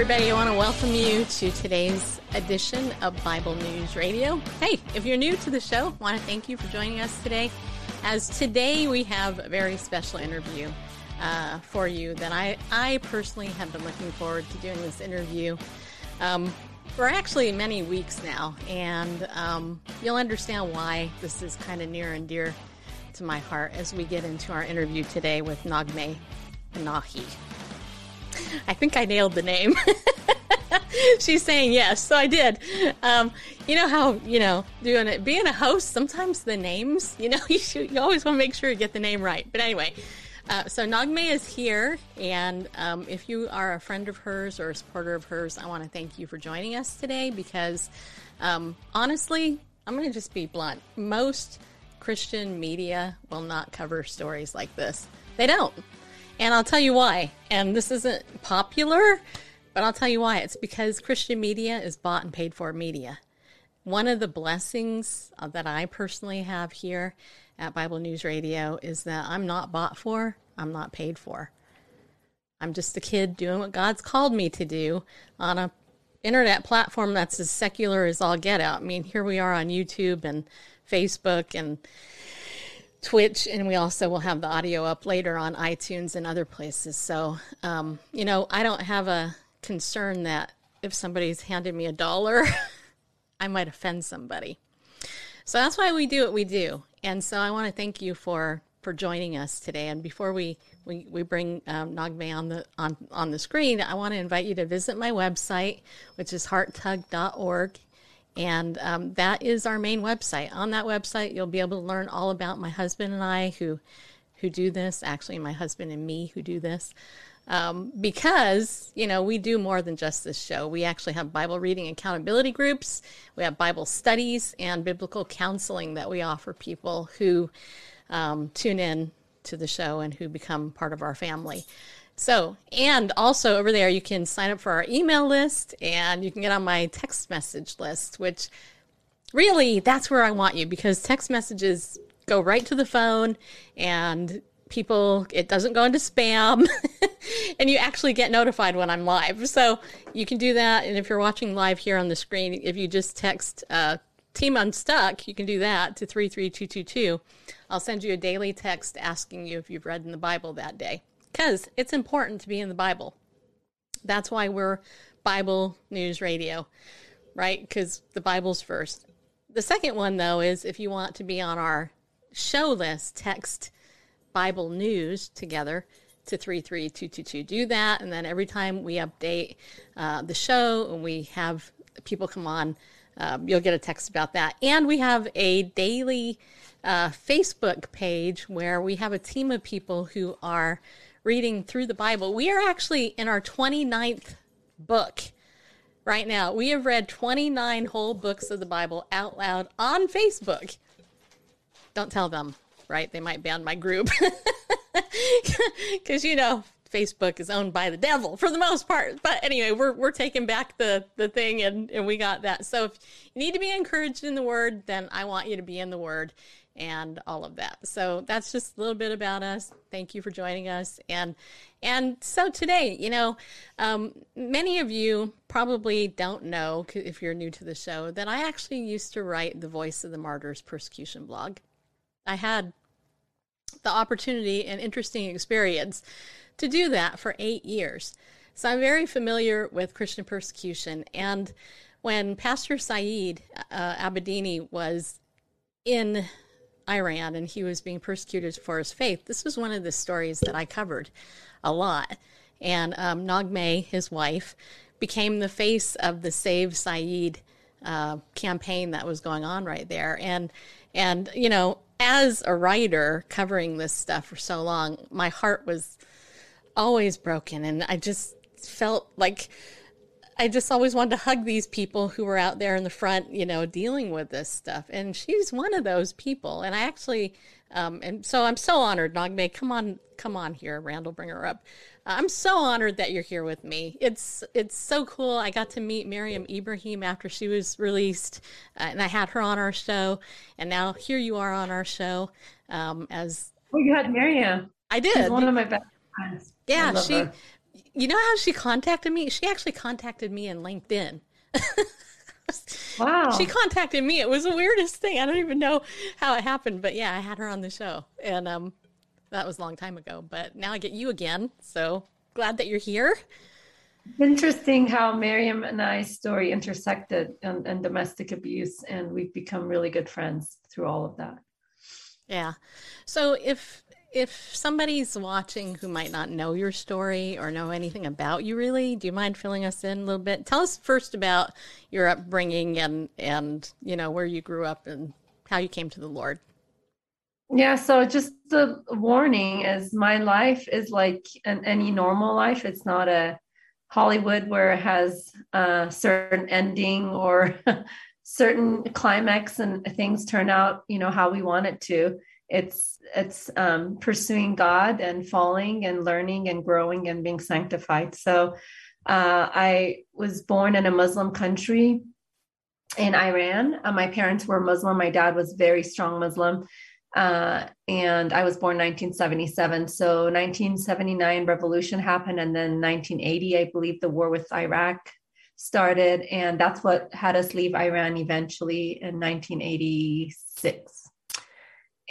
Everybody. I want to welcome you to today's edition of Bible News Radio. Hey, if you're new to the show, I want to thank you for joining us today. As today we have a very special interview uh, for you that I, I personally have been looking forward to doing this interview um, for actually many weeks now. And um, you'll understand why this is kind of near and dear to my heart as we get into our interview today with Naghmeh Panahi. I think I nailed the name. She's saying yes, so I did. Um, you know how you know doing it, being a host. Sometimes the names, you know, you should, you always want to make sure you get the name right. But anyway, uh, so Naghmeh is here, and um, if you are a friend of hers or a supporter of hers, I want to thank you for joining us today because um, honestly, I'm going to just be blunt. Most Christian media will not cover stories like this. They don't. And I'll tell you why. And this isn't popular, but I'll tell you why. It's because Christian media is bought and paid for media. One of the blessings uh, that I personally have here at Bible News Radio is that I'm not bought for, I'm not paid for. I'm just a kid doing what God's called me to do on a internet platform that's as secular as all get out. I mean, here we are on YouTube and Facebook and Twitch, and we also will have the audio up later on iTunes and other places. So, um, you know, I don't have a concern that if somebody's handed me a dollar, I might offend somebody. So that's why we do what we do. And so I want to thank you for for joining us today. And before we we, we bring um, Naghmeh on the on on the screen, I want to invite you to visit my website, which is hearttug.org. And um, that is our main website. On that website, you'll be able to learn all about my husband and I who who do this. Actually, my husband and me who do this. Um, because you know we do more than just this show. We actually have Bible reading accountability groups. We have Bible studies and biblical counseling that we offer people who um, tune in to the show and who become part of our family. So, and also over there, you can sign up for our email list and you can get on my text message list, which really that's where I want you because text messages go right to the phone and people, it doesn't go into spam and you actually get notified when I'm live. So you can do that. And if you're watching live here on the screen, if you just text, uh, Team Unstuck, you can do that to 33222. I'll send you a daily text asking you if you've read in the Bible that day because it's important to be in the Bible. That's why we're Bible News Radio, right? Because the Bible's first. The second one, though, is if you want to be on our show list, text Bible News together to 33222. Do that. And then every time we update uh, the show and we have people come on, um, you'll get a text about that. And we have a daily uh, Facebook page where we have a team of people who are reading through the Bible. We are actually in our 29th book right now. We have read 29 whole books of the Bible out loud on Facebook. Don't tell them, right? They might ban my group. Because, you know, Facebook is owned by the devil for the most part. But anyway, we're, we're taking back the, the thing and, and we got that. So if you need to be encouraged in the word, then I want you to be in the word and all of that. So that's just a little bit about us. Thank you for joining us. And and so today, you know, um, many of you probably don't know if you're new to the show that I actually used to write the Voice of the Martyrs persecution blog. I had the opportunity and interesting experience to do that for eight years. So I'm very familiar with Christian persecution. And when Pastor Saeed uh, Abedini was in Iran and he was being persecuted for his faith. This was one of the stories that I covered a lot. And um, Naghmeh, his wife, became the face of the Save Saeed uh, campaign that was going on right there. And and you know, as a writer covering this stuff for so long, my heart was always broken, and I just felt like I just always wanted to hug these people who were out there in the front, you know, dealing with this stuff. And she's one of those people. And I actually, um, and so I'm so honored, Naghmeh. Come on, come on here, Randall, bring her up. Uh, I'm so honored that you're here with me. It's it's so cool. I got to meet Miriam Ibrahim after she was released, uh, and I had her on our show. And now here you are on our show um, as. Oh, you had Miriam. I did. She's one of my best friends. Yeah, she. Her you know how she contacted me? She actually contacted me in LinkedIn. wow. She contacted me. It was the weirdest thing. I don't even know how it happened, but yeah, I had her on the show. And um that was a long time ago, but now I get you again. So glad that you're here. Interesting how Miriam and I's story intersected and, and domestic abuse, and we've become really good friends through all of that. Yeah. So if if somebody's watching who might not know your story or know anything about you really, do you mind filling us in a little bit? Tell us first about your upbringing and and you know where you grew up and how you came to the Lord. Yeah, so just the warning is my life is like an, any normal life. It's not a Hollywood where it has a certain ending or certain climax and things turn out, you know, how we want it to. It's it's um, pursuing God and falling and learning and growing and being sanctified. So uh, I was born in a Muslim country in Iran. Uh, my parents were Muslim. My dad was very strong Muslim. Uh, and I was born 1977. So 1979 revolution happened, and then 1980, I believe, the war with Iraq started, and that's what had us leave Iran eventually in 1986.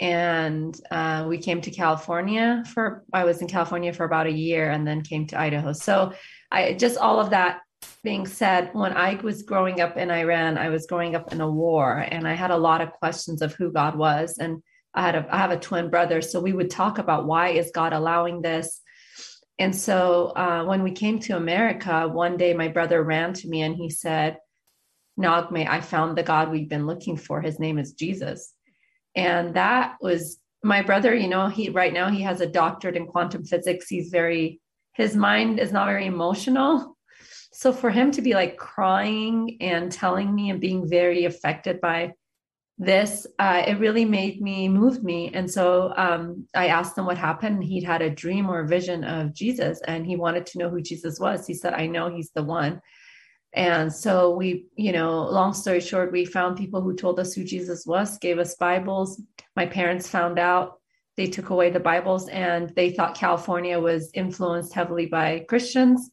And uh, we came to California for. I was in California for about a year, and then came to Idaho. So I just all of that being said, when I was growing up in Iran, I was growing up in a war, and I had a lot of questions of who God was and I had a I have a twin brother, so we would talk about why is God allowing this. And so uh, when we came to America, one day my brother ran to me and he said, "Naghmeh, I found the God we've been looking for. His name is Jesus." And that was my brother. You know, he right now he has a doctorate in quantum physics. He's very his mind is not very emotional. So for him to be like crying and telling me and being very affected by this uh, it really made me moved me and so um, i asked him what happened he'd had a dream or a vision of jesus and he wanted to know who jesus was he said i know he's the one and so we you know long story short we found people who told us who jesus was gave us bibles my parents found out they took away the bibles and they thought california was influenced heavily by christians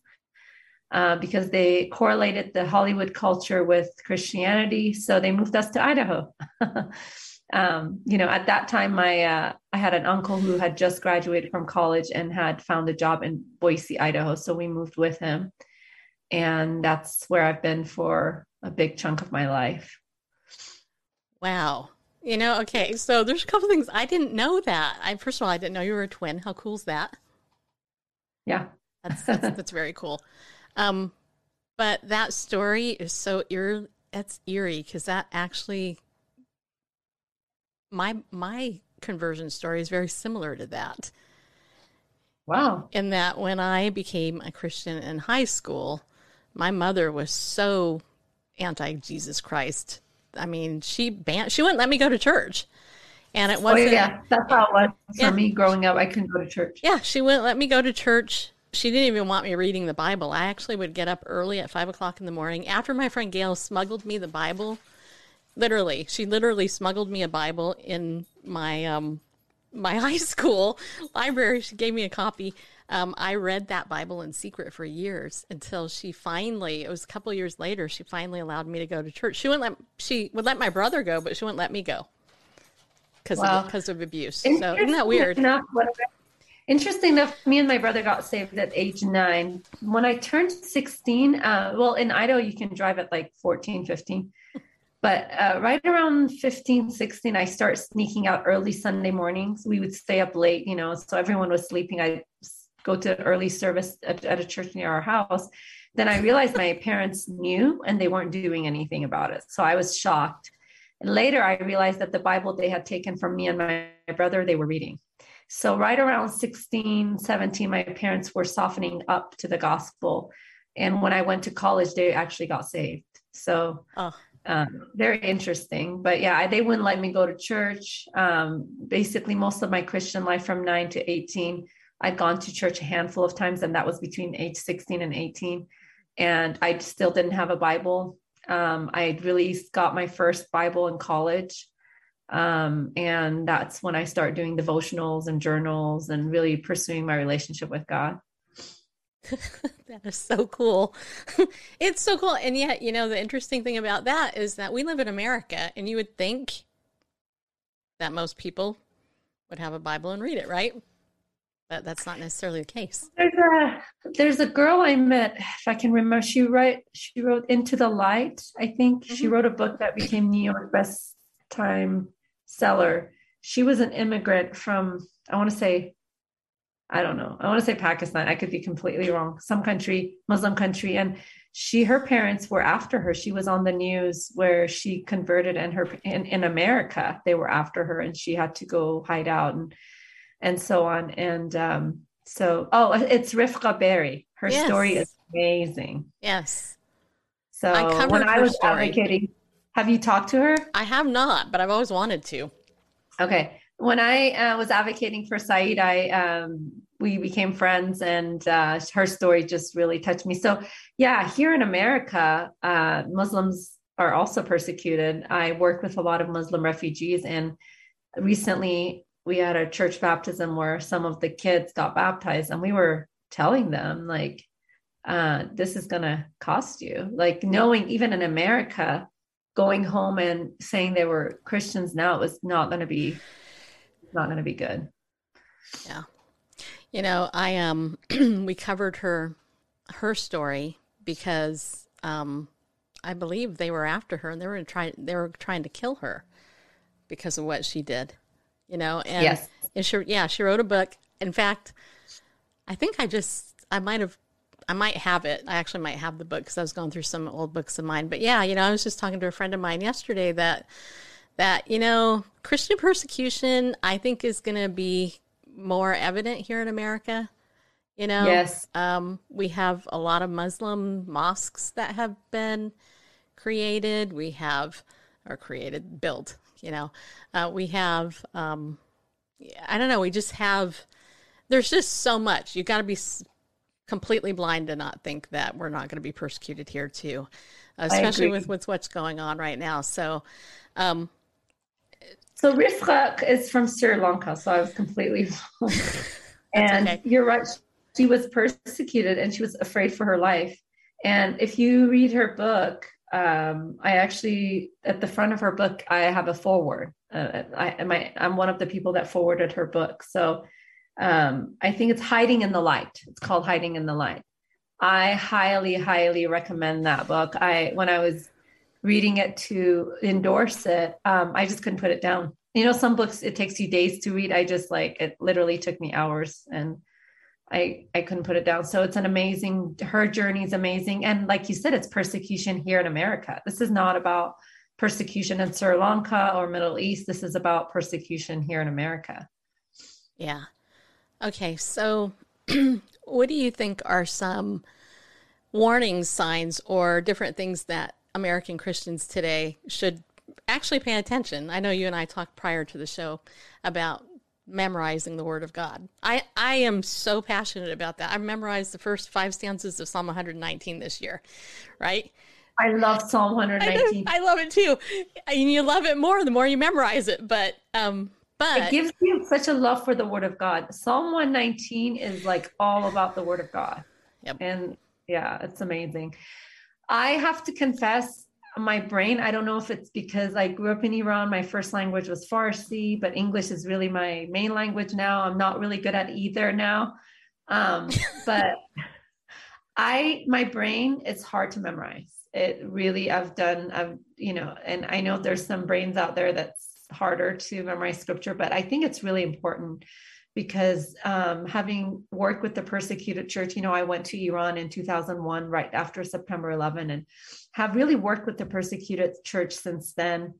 uh, because they correlated the Hollywood culture with Christianity. So they moved us to Idaho. um, you know, at that time, my uh, I had an uncle who had just graduated from college and had found a job in Boise, Idaho. So we moved with him, and that's where I've been for a big chunk of my life. Wow. You know, okay, so there's a couple things I didn't know that. I first of all, I didn't know you were a twin. How cool is that? Yeah, that's that's, that's very cool. Um, but that story is so eerie. It's eerie because that actually, my my conversion story is very similar to that. Wow! In that, when I became a Christian in high school, my mother was so anti Jesus Christ. I mean, she banned. She wouldn't let me go to church. And it wasn't. Oh, yeah, that's how it was for yeah. me growing up. I couldn't go to church. Yeah, she wouldn't let me go to church she didn't even want me reading the Bible. I actually would get up early at five o'clock in the morning after my friend Gail smuggled me the Bible. Literally, she literally smuggled me a Bible in my um, my high school library. She gave me a copy. Um, I read that Bible in secret for years until she finally. It was a couple years later. She finally allowed me to go to church. She wouldn't let. She would let my brother go, but she wouldn't let me go because wow. of because of abuse. So isn't that weird? Enough, Interesting enough, me and my brother got saved at age nine. When I turned 16, uh, well, in Idaho, you can drive at like 14, 15. But uh, right around 15, 16, I start sneaking out early Sunday mornings. We would stay up late, you know, so everyone was sleeping. I go to early service at, at a church near our house. Then I realized my parents knew and they weren't doing anything about it. So I was shocked. And later I realized that the Bible they had taken from me and my brother, they were reading. So, right around 16, 17, my parents were softening up to the gospel. And when I went to college, they actually got saved. So, oh. um, very interesting. But yeah, they wouldn't let me go to church. Um, basically, most of my Christian life from nine to 18, I'd gone to church a handful of times, and that was between age 16 and 18. And I still didn't have a Bible. Um, I really got my first Bible in college. Um, and that's when I start doing devotionals and journals and really pursuing my relationship with God. that is so cool. it's so cool. And yet, you know, the interesting thing about that is that we live in America and you would think that most people would have a Bible and read it, right? But that's not necessarily the case. There's a there's a girl I met, if I can remember. She write she wrote Into the Light. I think mm-hmm. she wrote a book that became New York best time seller. She was an immigrant from I want to say I don't know. I want to say Pakistan. I could be completely wrong. Some country, Muslim country, and she her parents were after her. She was on the news where she converted, and her in, in America they were after her, and she had to go hide out and and so on. And um, so, oh, it's Rifqa Bary. Her yes. story is amazing. Yes. So I when I was story. advocating, have you talked to her? I have not, but I've always wanted to. Okay. When I uh, was advocating for Saeed, I um, we became friends, and uh, her story just really touched me. So, yeah, here in America, uh, Muslims are also persecuted. I work with a lot of Muslim refugees, and recently we had a church baptism where some of the kids got baptized and we were telling them like uh, this is going to cost you. Like knowing even in america going home and saying they were christians now it was not going to be not going to be good. Yeah. You know i um we covered her her story because um i believe they were after her and they were trying they were trying to kill her because of what she did you know, and, yes. and she, yeah, she wrote a book. In fact, I think I just, I might have, I might have it. I actually might have the book because I was going through some old books of mine. But yeah, you know, I was just talking to a friend of mine yesterday that, that, you know, Christian persecution, I think is going to be more evident here in America. You know, yes. Um, we have a lot of Muslim mosques that have been created. We have, or created, built, you know, uh, we have, um, I don't know, we just have, there's just so much. You've got to be completely blind to not think that we're not going to be persecuted here too, especially with, with what's going on right now. So, um, so Rifqa is from Sri Lanka, so I was completely wrong. and okay. you're right. She was persecuted and she was afraid for her life. And if you read her book, um, I actually at the front of her book I have a foreword. Uh, I am I, I'm one of the people that forwarded her book. So um, I think it's Hiding in the Light. It's called Hiding in the Light. I highly, highly recommend that book. I when I was reading it to endorse it, um, I just couldn't put it down. You know, some books it takes you days to read. I just like it literally took me hours and I I couldn't put it down. So it's an amazing her journey is amazing and like you said it's persecution here in America. This is not about persecution in Sri Lanka or Middle East. This is about persecution here in America. Yeah. Okay, so what do you think are some warning signs or different things that American Christians today should actually pay attention? I know you and I talked prior to the show about memorizing the word of God. I, I am so passionate about that. I've memorized the first five stanzas of Psalm 119 this year, right? I love Psalm 119. I, I love it too. And you love it more the more you memorize it. But um but it gives you such a love for the word of God. Psalm 119 is like all about the word of God. Yep. And yeah, it's amazing. I have to confess my brain i don't know if it's because i grew up in iran my first language was farsi but english is really my main language now. I'm not really good at either now. Um, but i my brain it's hard to memorize. It really i've done i've you know and i know there's some brains out there that's harder to memorize scripture but i think it's really important because um, having worked with the persecuted church, you know, I went to Iran in 2001, right after September 11, and have really worked with the persecuted church since then.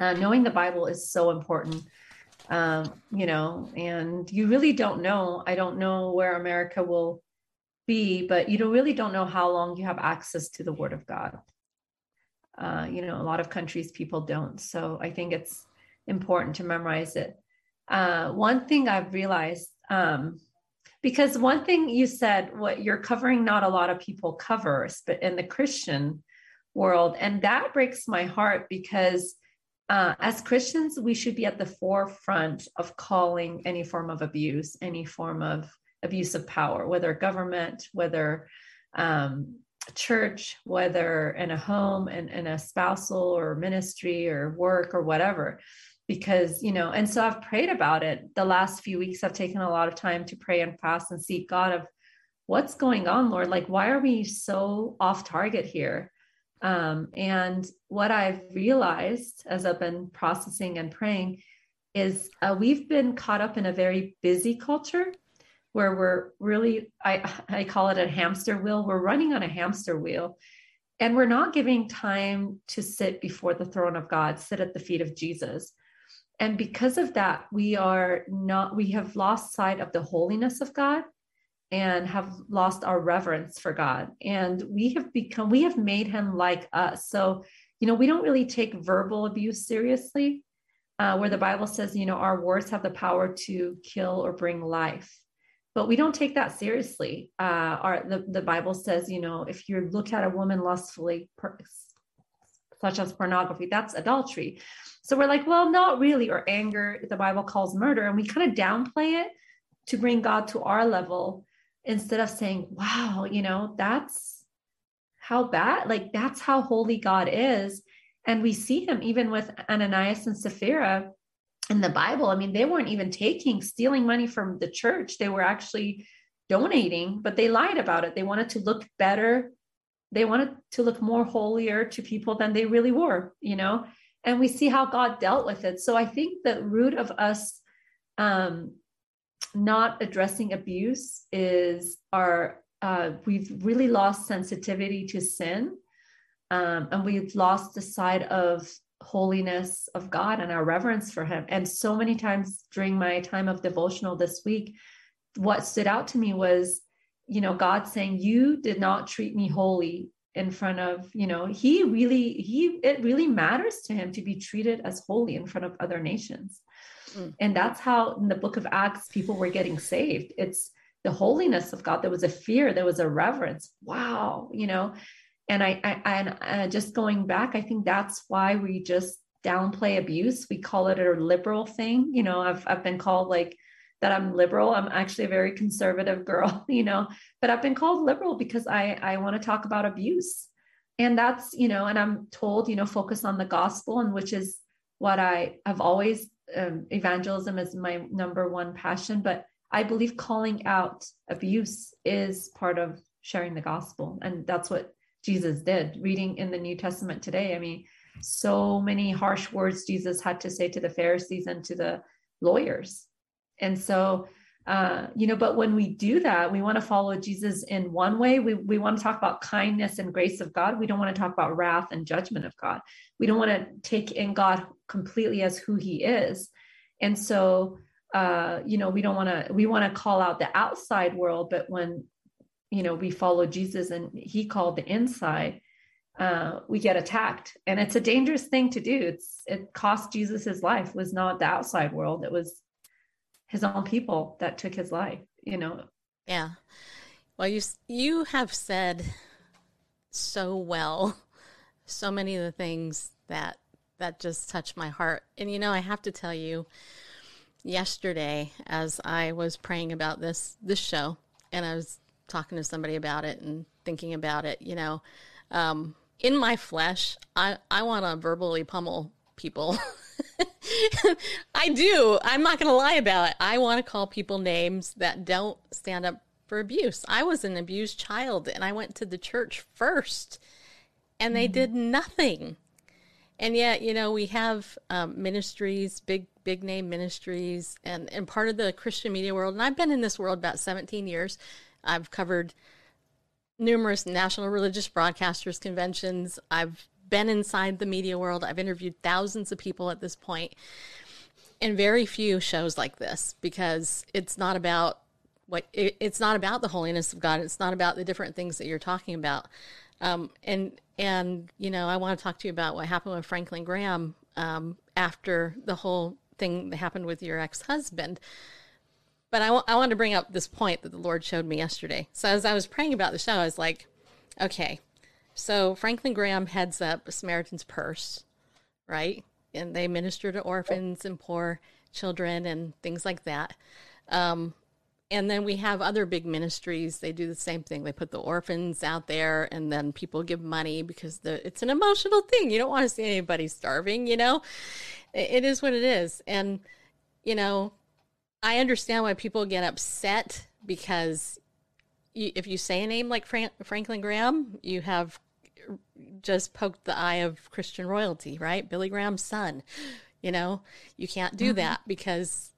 Uh, knowing the Bible is so important, um, you know, and you really don't know. I don't know where America will be, but you don't, really don't know how long you have access to the Word of God. Uh, you know, a lot of countries people don't. So I think it's important to memorize it uh, one thing I've realized, um, because one thing you said, what you're covering, not a lot of people cover, but in the Christian world, and that breaks my heart because uh, as Christians, we should be at the forefront of calling any form of abuse, any form of abuse of power, whether government, whether um, church, whether in a home and in, in a spousal or ministry or work or whatever. Because, you know, and so I've prayed about it. The last few weeks, I've taken a lot of time to pray and fast and seek God of what's going on, Lord? Like, why are we so off target here? Um, and what I've realized as I've been processing and praying is uh, we've been caught up in a very busy culture where we're really I, I call it a hamster wheel we're running on a hamster wheel and we're not giving time to sit before the throne of god sit at the feet of jesus and because of that we are not we have lost sight of the holiness of god and have lost our reverence for god. And we have become we have made him like us. So you know we don't really take verbal abuse seriously uh, where the bible says you know our words have the power to kill or bring life. But we don't take that seriously. Uh, our the, the Bible says, you know, if you look at a woman lustfully, per, such as pornography, that's adultery. So we're like, well, not really, or anger. The Bible calls murder, and we kind of downplay it to bring God to our level instead of saying, wow, you know, that's how bad, like that's how holy God is. And we see him even with Ananias and Sapphira in the Bible, I mean, they weren't even taking, stealing money from the church. They were actually donating, but they lied about it. They wanted to look better. They wanted to look more holier to people than they really were, you know? And we see how God dealt with it. So I think the root of us um, not addressing abuse is our, uh, we've really lost sensitivity to sin. Um, and we've lost the side of holiness of God and our reverence for Him. And so many times during my time of devotional this week, what stood out to me was, you know, God saying, You did not treat me holy in front of, you know, He really, He, it really matters to Him to be treated as holy in front of other nations. Mm. And that's how in the book of Acts, people were getting saved. It's the holiness of God. There was a fear, there was a reverence. Wow, you know, and I, I and uh, just going back, I think that's why we just downplay abuse. We call it a liberal thing. You know, I've I've been called like that I'm liberal. I'm actually a very conservative girl, you know, but I've been called liberal because I I want to talk about abuse. And that's, you know, and I'm told, you know, focus on the gospel and which is what I have always um, evangelism is my number one passion, but I believe calling out abuse is part of sharing the gospel. And that's what Jesus did. Reading in the New Testament today, I mean, so many harsh words Jesus had to say to the Pharisees and to the lawyers. And so, uh, you know, but when we do that, we want to follow Jesus in one way. We, we want to talk about kindness and grace of God. We don't want to talk about wrath and judgment of God. We don't want to take in God completely as who he is. And so, uh, you know, we don't want to, we want to call out the outside world, but when you know we follow jesus and he called the inside uh, we get attacked and it's a dangerous thing to do it's it cost jesus his life was not the outside world it was his own people that took his life you know? Yeah. Well you you have said so well so many of the things that that just touch my heart. And you know i have to tell you yesterday as i was praying about this this show and i was talking to somebody about it and thinking about it, you know, um, in my flesh, I, I want to verbally pummel people. I do. I'm not going to lie about it. I want to call people names that don't stand up for abuse. I was an abused child and I went to the church first and they mm-hmm. did nothing. And yet, you know, we have um, ministries, big, big name ministries, and, and part of the Christian media world. And I've been in this world about 17 years. I've covered numerous national religious broadcasters conventions. I've been inside the media world. I've interviewed thousands of people at this point, and very few shows like this because it's not about what it, it's not about the holiness of God. It's not about the different things that you're talking about. Um, and and you know, I want to talk to you about what happened with Franklin Graham um, after the whole thing that happened with your ex husband. But I, w- I wanted to bring up this point that the Lord showed me yesterday. So as I was praying about the show, I was like, okay, so Franklin Graham heads up Samaritan's Purse, right? And they minister to orphans and poor children and things like that. Um, and then we have other big ministries. They do the same thing. They put the orphans out there, and then people give money because the, it's an emotional thing. You don't want to see anybody starving, you know? It, is what it is. And, you know, I understand why people get upset because if you say a name like Fran- Franklin Graham, you have just poked the eye of Christian royalty, right? Billy Graham's son. You know, you can't do mm-hmm. that because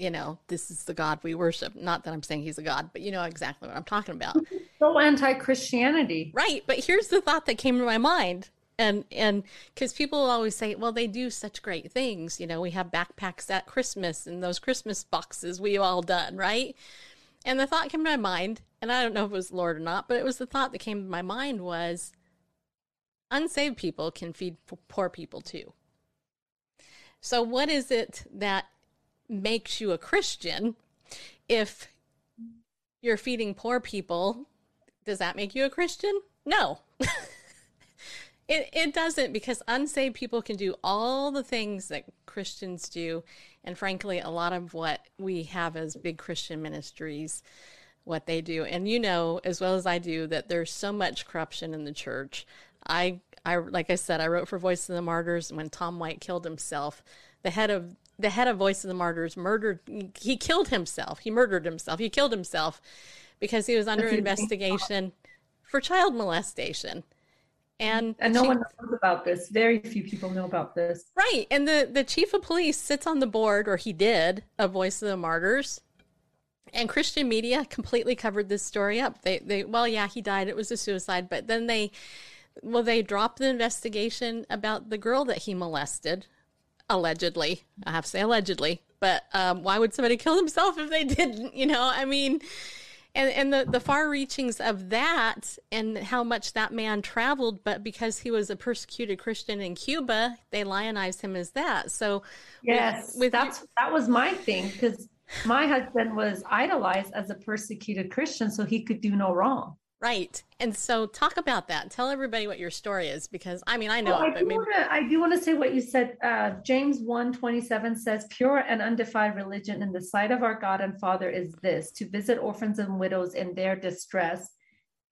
you know, this is the God we worship. Not that I'm saying he's a God, but you know exactly what I'm talking about. So anti Christianity. Right. But here's the thought that came to my mind. And and because people always say, well, they do such great things. You know, we have backpacks at Christmas and those Christmas boxes we all done, right? And the thought came to my mind, and I don't know if it was Lord or not, but it was the thought that came to my mind was unsaved people can feed poor people too. So, what is it that makes you a Christian. If you're feeding poor people, does that make you a Christian? No. it, it doesn't because unsaved people can do all the things that Christians do. And frankly, a lot of what we have as big Christian ministries, what they do. And you know, as well as I do, that there's so much corruption in the church. I, I, like I said, I wrote for Voice of the Martyrs when Tom White killed himself. The head of the head of Voice of the Martyrs murdered, he killed himself. He murdered himself. He killed himself because he was under investigation for child molestation. And, and no chief, one knows about this. Very few people know about this. Right. And the, the chief of police sits on the board, or he did, of Voice of the Martyrs. And Christian media completely covered this story up. They, they, well, yeah, he died. It was a suicide. But then they, well, they dropped the investigation about the girl that he molested, allegedly. I have to say allegedly, but um, why would somebody kill themselves if they didn't? You know, I mean, and and the the far reachings of that and how much that man traveled, but because he was a persecuted Christian in Cuba, they lionized him as that. So yes, with, with that's that was my thing because my husband was idolized as a persecuted Christian, so he could do no wrong. Right. And so talk about that. Tell everybody what your story is because I mean I know well, it, but maybe wanna, I do want to say what you said. Uh, James 1 27 says, Pure and undefiled religion in the sight of our God and Father is this to visit orphans and widows in their distress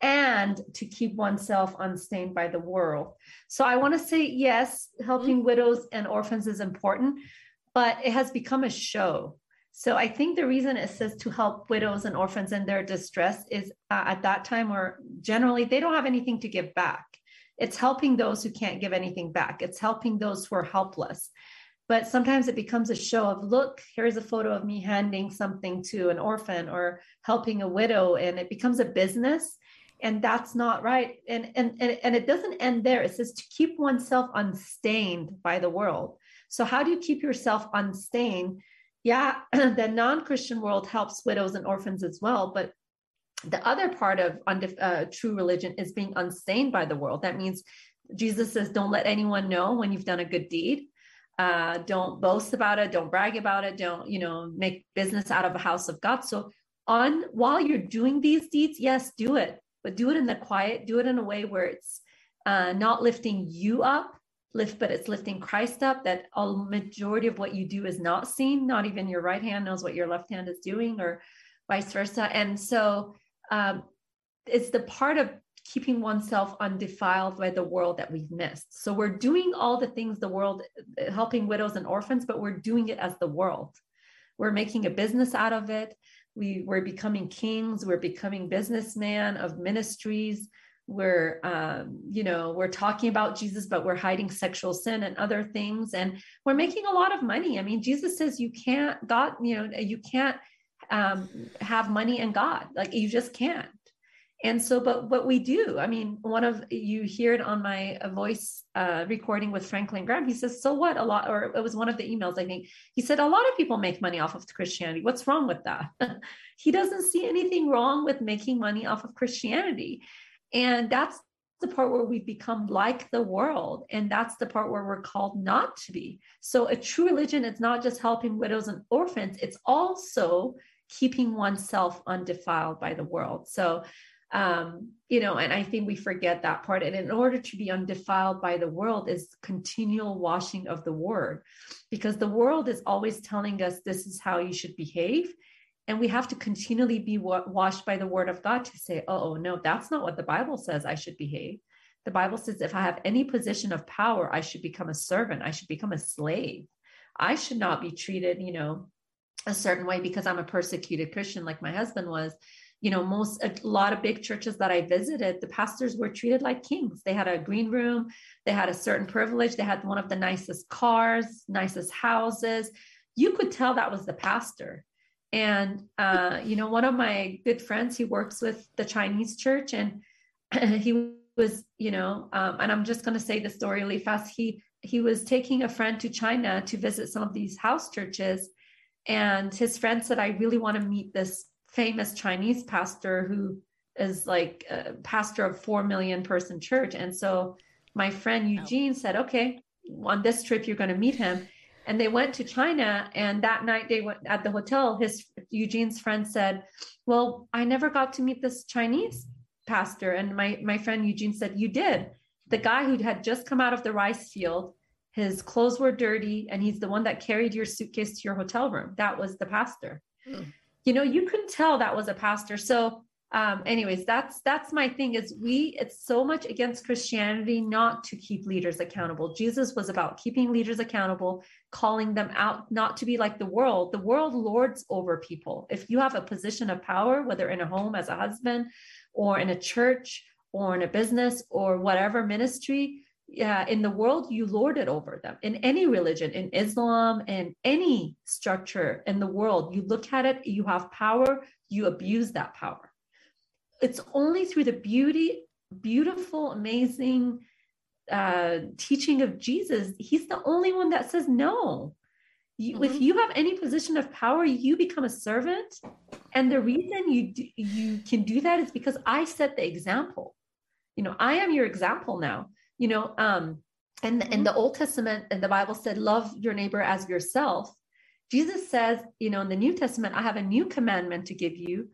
and to keep oneself unstained by the world. So I want to say, yes, helping mm-hmm. widows and orphans is important, but it has become a show. So I think the reason it says to help widows and orphans in their distress is uh, at that time or generally they don't have anything to give back. It's helping those who can't give anything back. It's helping those who are helpless. But sometimes it becomes a show of look, here's a photo of me handing something to an orphan or helping a widow and it becomes a business and that's not right and and and, and it doesn't end there it says to keep oneself unstained by the world so how do you keep yourself unstained yeah, the non Christian world helps widows and orphans as well. But the other part of uh, true religion is being unstained by the world. That means Jesus says, don't let anyone know when you've done a good deed. Uh, don't boast about it. Don't brag about it. Don't, you know, make business out of a house of God. So on while you're doing these deeds, yes, do it, but do it in the quiet. Do it in a way where it's uh, not lifting you up, lift, but it's lifting Christ up. That a majority of what you do is not seen. Not even your right hand knows what your left hand is doing, or vice versa. And so um, it's the part of keeping oneself undefiled by the world that we've missed. So we're doing all the things the world, helping widows and orphans, but we're doing it as the world. We're making a business out of it. We, we're becoming kings. We're becoming businessmen of ministries we're um, you know we're talking about jesus but we're hiding sexual sin and other things and we're making a lot of money. I mean jesus says you can't god you know you can't um, have money and god. Like you just can't. And so but what we do i mean one of you hear it on my voice uh, recording with franklin graham. He says so what? A lot or it was one of the emails i think. He said a lot of people make money off of christianity. What's wrong with that? He doesn't see anything wrong with making money off of christianity and that's the part where we become like the world. And that's the part where we're called not to be. So a true religion is not just helping widows and orphans, it's also keeping oneself undefiled by the world. So, um, you know, and I think we forget that part. And in order to be undefiled by the world is continual washing of the word, because the world is always telling us this is how you should behave And we have to continually be washed by the word of God to say, oh, no, that's not what the Bible says I should behave. The Bible says if I have any position of power, I should become a servant, I should become a slave. I should not be treated, you know, a certain way because I'm a persecuted Christian like my husband was. You know, most a lot of big churches that I visited, the pastors were treated like kings. They had a green room, they had a certain privilege, they had one of the nicest cars, nicest houses. You could tell that was the pastor. And uh, you know, one of my good friends, he works with the Chinese church, and he was, you know, um, and I'm just going to say the story really fast. He he was taking a friend to China to visit some of these house churches, and his friend said, I really want to meet this famous Chinese pastor who is like a pastor of 4 million person church. And so my friend Eugene said, okay, on this trip, you're going to meet him. And they went to China. And that night they went at the hotel. His Eugene's friend said, well, I never got to meet this Chinese pastor. And my, my friend Eugene said, you did. The guy who had just come out of the rice field his clothes were dirty and he's the one that carried your suitcase to your hotel room that was the pastor mm. you know you couldn't tell that was a pastor so um anyways that's that's my thing is we it's so much against christianity not to keep leaders accountable jesus was about keeping leaders accountable calling them out not to be like the world the world lords over people if you have a position of power whether in a home as a husband or in a church or in a business or whatever ministry yeah, in the world, you lord it over them. In any religion, in Islam, in any structure in the world, you look at it, you have power, you abuse that power. It's only through the beauty, beautiful, amazing uh, teaching of Jesus, he's the only one that says no. You, mm-hmm. If you have any position of power, you become a servant. And the reason you do, you can do that is because I set the example. You know, I am your example now you know um and in the old testament and the bible said love your neighbor as yourself jesus says you know in the new testament i have a new commandment to give you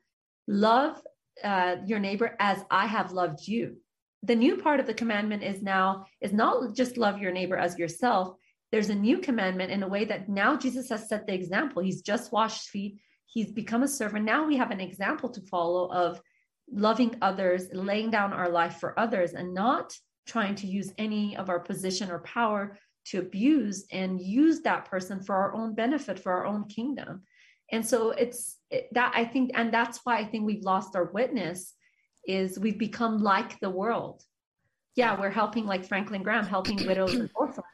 love uh, your neighbor as i have loved you. The new part of the commandment is now is not just love your neighbor as yourself. There's a new commandment in a way that now jesus has set the example. He's just washed feet. He's become a servant. Now we have an example to follow of loving others laying down our life for others and not trying to use any of our position or power to abuse and use that person for our own benefit for our own kingdom. And so it's it, that i think and that's why i think we've lost our witness is we've become like the world. Yeah we're helping like franklin graham helping widows and orphans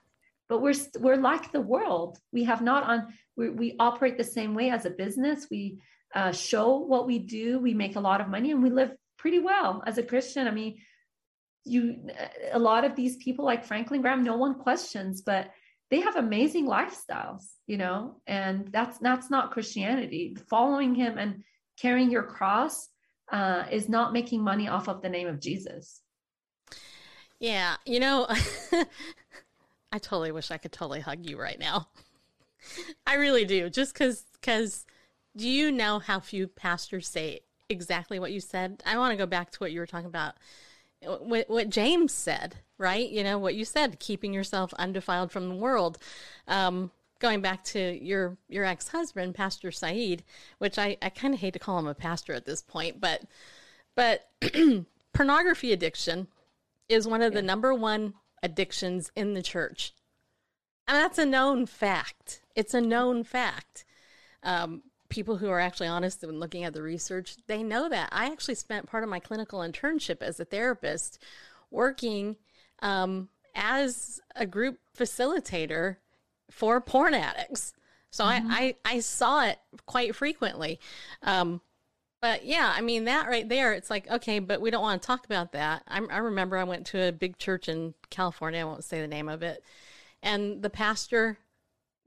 but we're we're like the world. We have not on we, we operate the same way as a business. We uh, show what we do. We make a lot of money and we live pretty well as a christian. I mean you a lot of these people like franklin graham no one questions but they have amazing lifestyles you know and that's that's not christianity. Following him and carrying your cross uh, is not making money off of the name of jesus. Yeah you know i totally wish i could totally hug you right now. I really do just because because do you know how few pastors say exactly what you said? I want to go back to what you were talking about what, what James said, right? You know, what you said, keeping yourself undefiled from the world. Um, going back to your your ex-husband, Pastor Saeed, which I, I kind of hate to call him a pastor at this point, but but pornography addiction is one of yeah. the number one addictions in the church. And that's a known fact. It's a known fact. Um, people who are actually honest when looking at the research, they know that. I actually spent part of my clinical internship as a therapist working um, as a group facilitator for porn addicts. So mm-hmm. I, I, I, saw it quite frequently. Um, but yeah, I mean, that right there, it's like, okay, but we don't want to talk about that. I, I remember I went to a big church in California, I won't say the name of it. And the pastor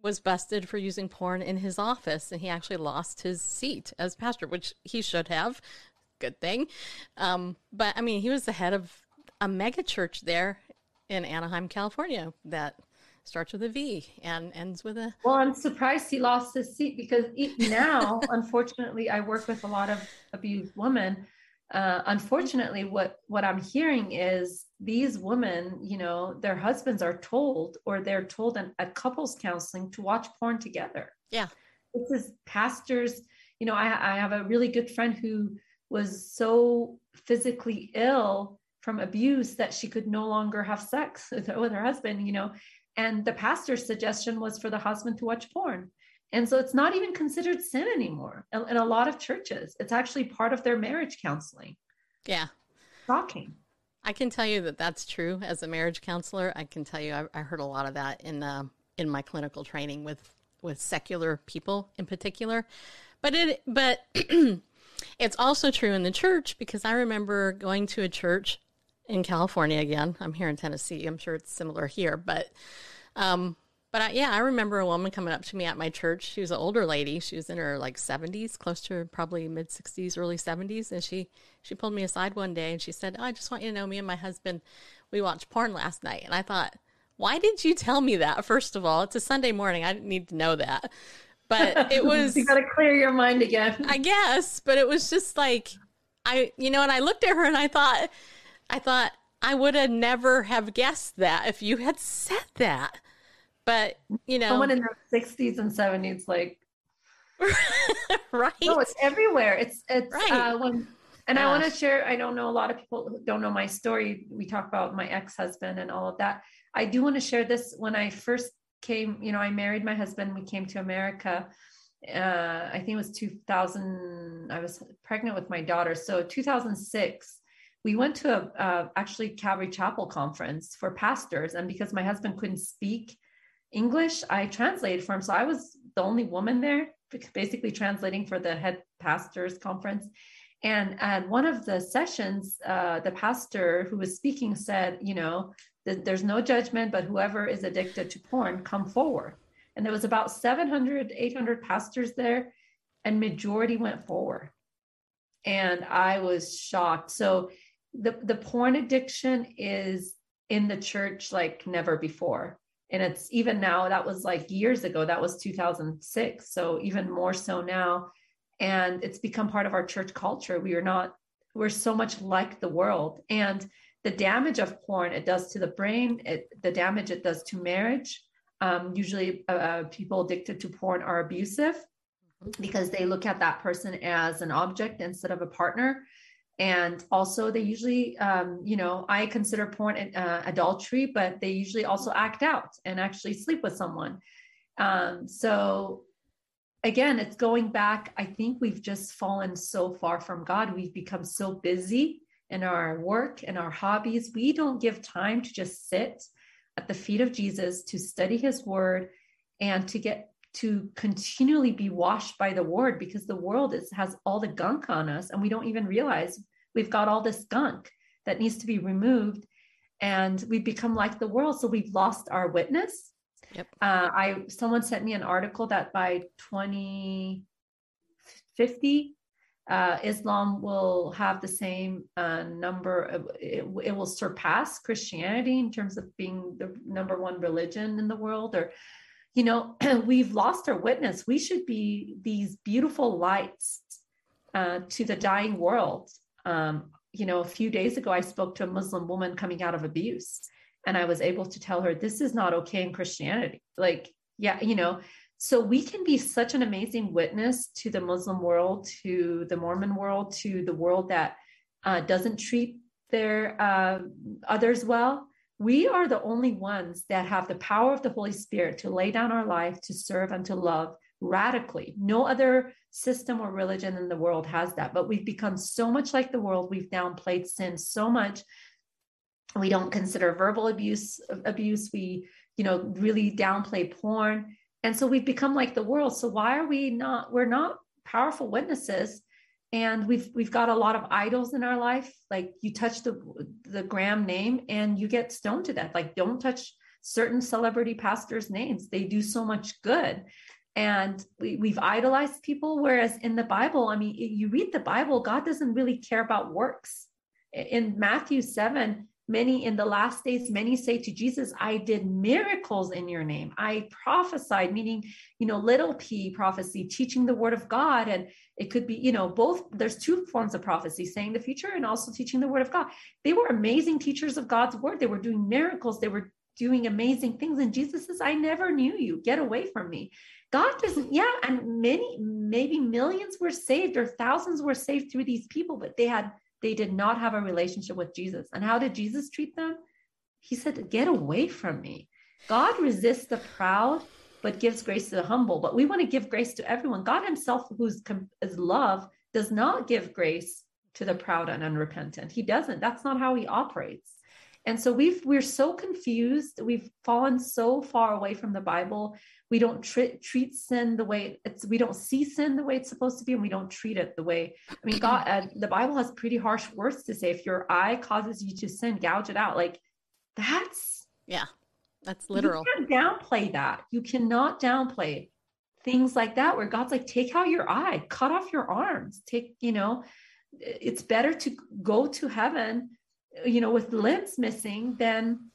was busted for using porn in his office and he actually lost his seat as pastor, which he should have. Good thing. Um, but I mean, he was the head of a mega church there in Anaheim, California that starts with a V and ends with a. Well, I'm surprised he lost his seat because now, unfortunately, I work with a lot of abused women uh, unfortunately what what i'm hearing is these women you know their husbands are told or they're told in, at couples counseling to watch porn together yeah this is pastors you know, I, I have a really good friend who was so physically ill from abuse that she could no longer have sex with her, with her husband, you know. And the pastor's suggestion was for the husband to watch porn. And so it's not even considered sin anymore in, in a lot of churches. It's actually part of their marriage counseling. Yeah. Shocking. I can tell you that that's true as a marriage counselor. I can tell you I, I heard a lot of that in uh, in my clinical training with with secular people in particular. But it but it's also true in the church because I remember going to a church in California again. I'm here in Tennessee. I'm sure it's similar here, but um, but I, yeah, I remember a woman coming up to me at my church. She was an older lady. She was in her like 70s, close to probably mid 60s, early 70s, and she she pulled me aside one day and she said, oh, "I just want you to know, me and my husband, we watched porn last night." And I thought, why did you tell me that? First of all, it's a Sunday morning. I didn't need to know that. But it was you got to clear your mind again. I guess, but it was just like I, you know, and I looked at her and I thought, I thought I would have never have guessed that if you had said that. But you know, someone in their sixties and seventies, like, right? No, it's everywhere. It's it's right. uh, when, and I want to share. I don't know a lot of people who don't know my story. We talk about my ex husband and all of that. I do want to share this. When I first came, you know, I married my husband. We came to America. Uh, I think it was 2000. I was pregnant with my daughter, so 2006 we went to a uh, actually Calvary Chapel conference for pastors, and because my husband couldn't speak English, I translated for him. So I was the only woman there, basically translating for the head pastors conference. And at one of the sessions, uh, the pastor who was speaking said, you know, that there's no judgment, but whoever is addicted to porn, come forward. And there was about 700, 800 pastors there, and majority went forward. And I was shocked. So the, the porn addiction is in the church like never before and it's even now that was like years ago that was 2006 so even more so now. And it's become part of our church culture. We are not we're so much like the world. And the damage of porn it does to the brain it, the damage it does to marriage. Um, usually uh, uh people addicted to porn are abusive mm-hmm. because they look at that person as an object instead of a partner and also they usually um, you know i consider porn uh, adultery but they usually also act out and actually sleep with someone. Um, so again it's going back i think we've just fallen so far from god. We've become so busy in our work and our hobbies. We don't give time to just sit at the feet of jesus to study his word and to get to continually be washed by the word because the world is, has all the gunk on us and we don't even realize we've got all this gunk that needs to be removed and we've become like the world so we've lost our witness yep. Uh, i someone sent me an article that by 2050 uh, islam will have the same uh, number it, it will surpass christianity in terms of being the number one religion in the world or you know, we've lost our witness. We should be these beautiful lights uh, to the dying world. Um, you know, a few days ago, I spoke to a Muslim woman coming out of abuse, and I was able to tell her this is not okay in Christianity. Like, yeah, you know, so we can be such an amazing witness to the Muslim world, to the Mormon world, to the world that uh, doesn't treat their uh, others well we are the only ones that have the power of the Holy Spirit to lay down our life, to serve, and to love radically. No other system or religion in the world has that. But we've become so much like the world. We've downplayed sin so much. We don't consider verbal abuse abuse. We, you know, really downplay porn. And so we've become like the world. So why are we not? We're not powerful witnesses and we've we've got a lot of idols in our life. Like you touch the the graham name and you get stoned to death. Like don't touch certain celebrity pastors names. They do so much good. And we, we've idolized people whereas in the bible i mean you read the bible god doesn't really care about works. In matthew 7 many in the last days many say to jesus i did miracles in your name. I prophesied meaning you know little p prophecy teaching the word of god. And it could be you know both there's two forms of prophecy saying the future and also teaching the word of god. They were amazing teachers of god's word. They were doing miracles. They were doing amazing things. And jesus says i never knew you. Get away from me. God doesn't, yeah, and many, maybe millions were saved or thousands were saved through these people, but they had, they did not have a relationship with Jesus. And how did Jesus treat them? He said, Get away from me. God resists the proud, but gives grace to the humble. But we want to give grace to everyone. God Himself, who's is love, does not give grace to the proud and unrepentant. He doesn't. That's not how He operates. And so we've we're so confused. We've fallen so far away from the Bible. We don't tr- treat sin the way it's. We don't see sin the way it's supposed to be, and we don't treat it the way. I mean, God, uh, the Bible has pretty harsh words to say. If your eye causes you to sin, gouge it out. Like that's yeah, that's literal. You can't downplay that. You cannot downplay things like that where God's like, take out your eye, cut off your arms, take, you know, it's better to go to heaven you know, with limbs missing, than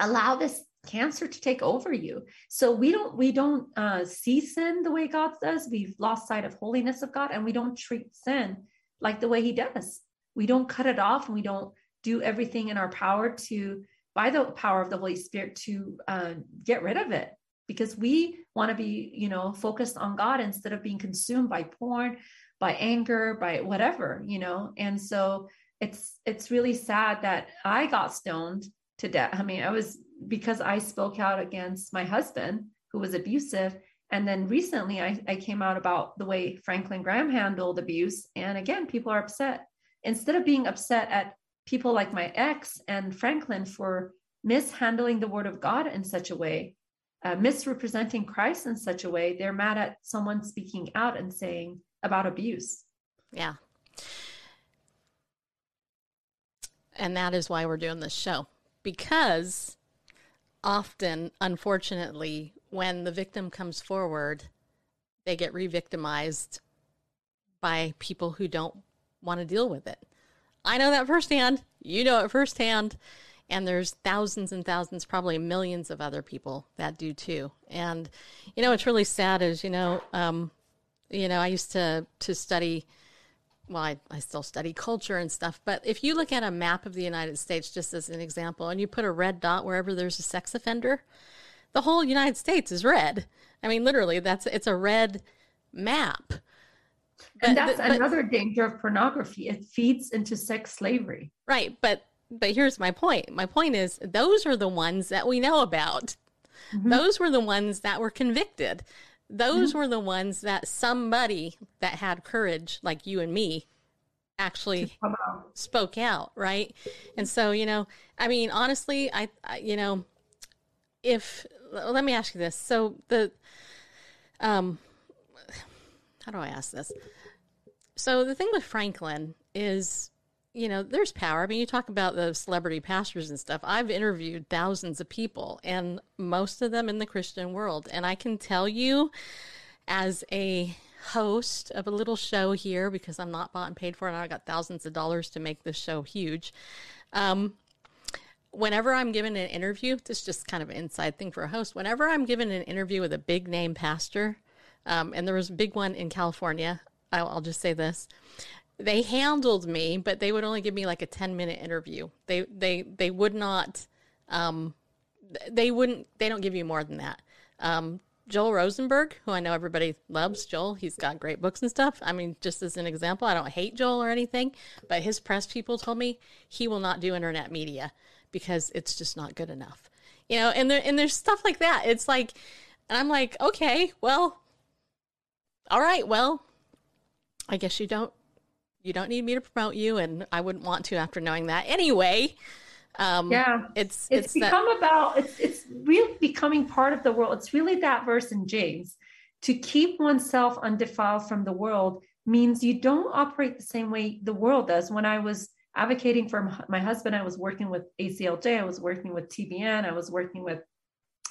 allow this cancer to take over you. So we don't we don't uh, see sin the way God does. We've lost sight of holiness of God, and we don't treat sin like the way He does. We don't cut it off, and we don't do everything in our power to, by the power of the Holy Spirit, to uh, get rid of it. Because we want to be, you know, focused on God instead of being consumed by porn, by anger, by whatever, you know. And so it's it's really sad that I got stoned to death. I mean, I was because I spoke out against my husband who was abusive. And then recently I, I came out about the way Franklin Graham handled abuse. And again, people are upset. Instead of being upset at people like my ex and Franklin for mishandling the word of God in such a way, uh, misrepresenting Christ in such a way, they're mad at someone speaking out and saying about abuse. Yeah. And that is why we're doing this show. Because often, unfortunately, when the victim comes forward, they get re victimized by people who don't want to deal with it. I know that firsthand. You know it firsthand. And there's thousands and thousands, probably millions of other people that do too. And, you know, what's really sad is, you know, um, you know, I used to, to study well, I, I still study culture and stuff, but if you look at a map of the United States, just as an example, and you put a red dot wherever there's a sex offender, the whole United States is red. I mean, literally, that's it's a red map. But, and that's but, another danger of pornography. It feeds into sex slavery. Right, but but here's my point. My point is those are the ones that we know about. Mm-hmm. Those were the ones that were convicted those mm-hmm. were the ones that somebody that had courage like you and me actually out. spoke out right and so you know i mean honestly I, I, you know if let me ask you this so the um how do i ask this so the thing with franklin is you know, there's power. I mean, you talk about the celebrity pastors and stuff. I've interviewed thousands of people, and most of them in the Christian world. And I can tell you, as a host of a little show here, because I'm not bought and paid for and I got thousands of dollars to make this show huge. Um, whenever I'm given an interview, this is just kind of an inside thing for a host. Whenever I'm given an interview with a big name pastor, um, and there was a big one in California, I'll, I'll just say this they handled me, but they would only give me like a 10 minute interview. They, they, they would not, um, they wouldn't, they don't give you more than that. Um, Joel Rosenberg, who I know everybody loves, Joel, he's got great books and stuff. I mean, just as an example, I don't hate Joel or anything, but his press people told me he will not do internet media because it's just not good enough. You know, and there and there's stuff like that. It's like and I'm like, okay, well, all right, well, I guess you don't you don't need me to promote you, and I wouldn't want to after knowing that anyway. Um, yeah, it's it's, it's become that- about it's it's really becoming part of the world. It's really that verse in James to keep oneself undefiled from the world means you don't operate the same way the world does. When I was advocating for my husband, I was working with ACLJ, I was working with TBN, I was working with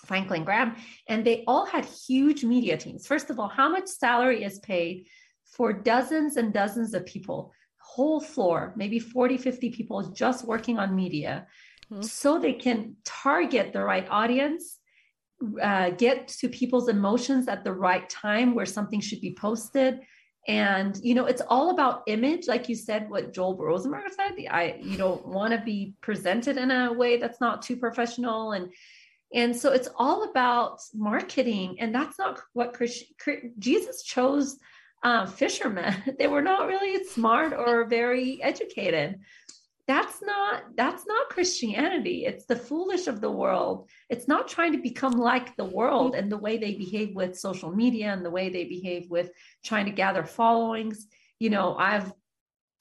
Franklin Graham, and they all had huge media teams. First of all, how much salary is paid for dozens and dozens of people, whole floor, maybe 40, 50 people just working on media, mm-hmm. so they can target the right audience, uh, get to people's emotions at the right time where something should be posted. And you know, it's all about image, like you said, what Joel Rosenberg said. I you don't want to be presented in a way that's not too professional, and And so it's all about marketing. And that's not what Christ, Jesus chose uh, fishermen. they were not really smart or very educated. That's not that's not Christianity. It's the foolish of the world. It's not trying to become like the world and the way they behave with social media and the way they behave with trying to gather followings. You know, I've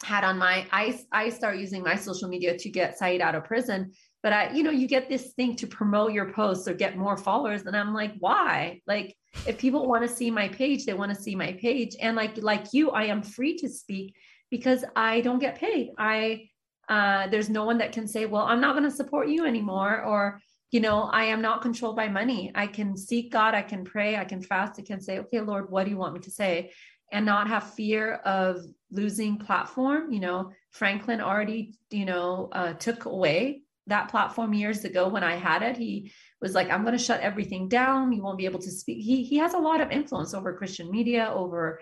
had on my I I start using my social media to get Saeed out of prison but I, you know, you get this thing to promote your posts or get more followers. And I'm like, why? Like, if people want to see my page, they want to see my page. And like, like you, I am free to speak because I don't get paid. I, uh, there's no one that can say, well, I'm not going to support you anymore. Or, you know, I am not controlled by money. I can seek God. I can pray. I can fast. I can say, okay, Lord, what do you want me to say? And not have fear of losing platform. You know, Franklin already, you know, uh, took away that platform years ago when I had it. He was like, I'm going to shut everything down. You won't be able to speak. He, he has a lot of influence over Christian media, over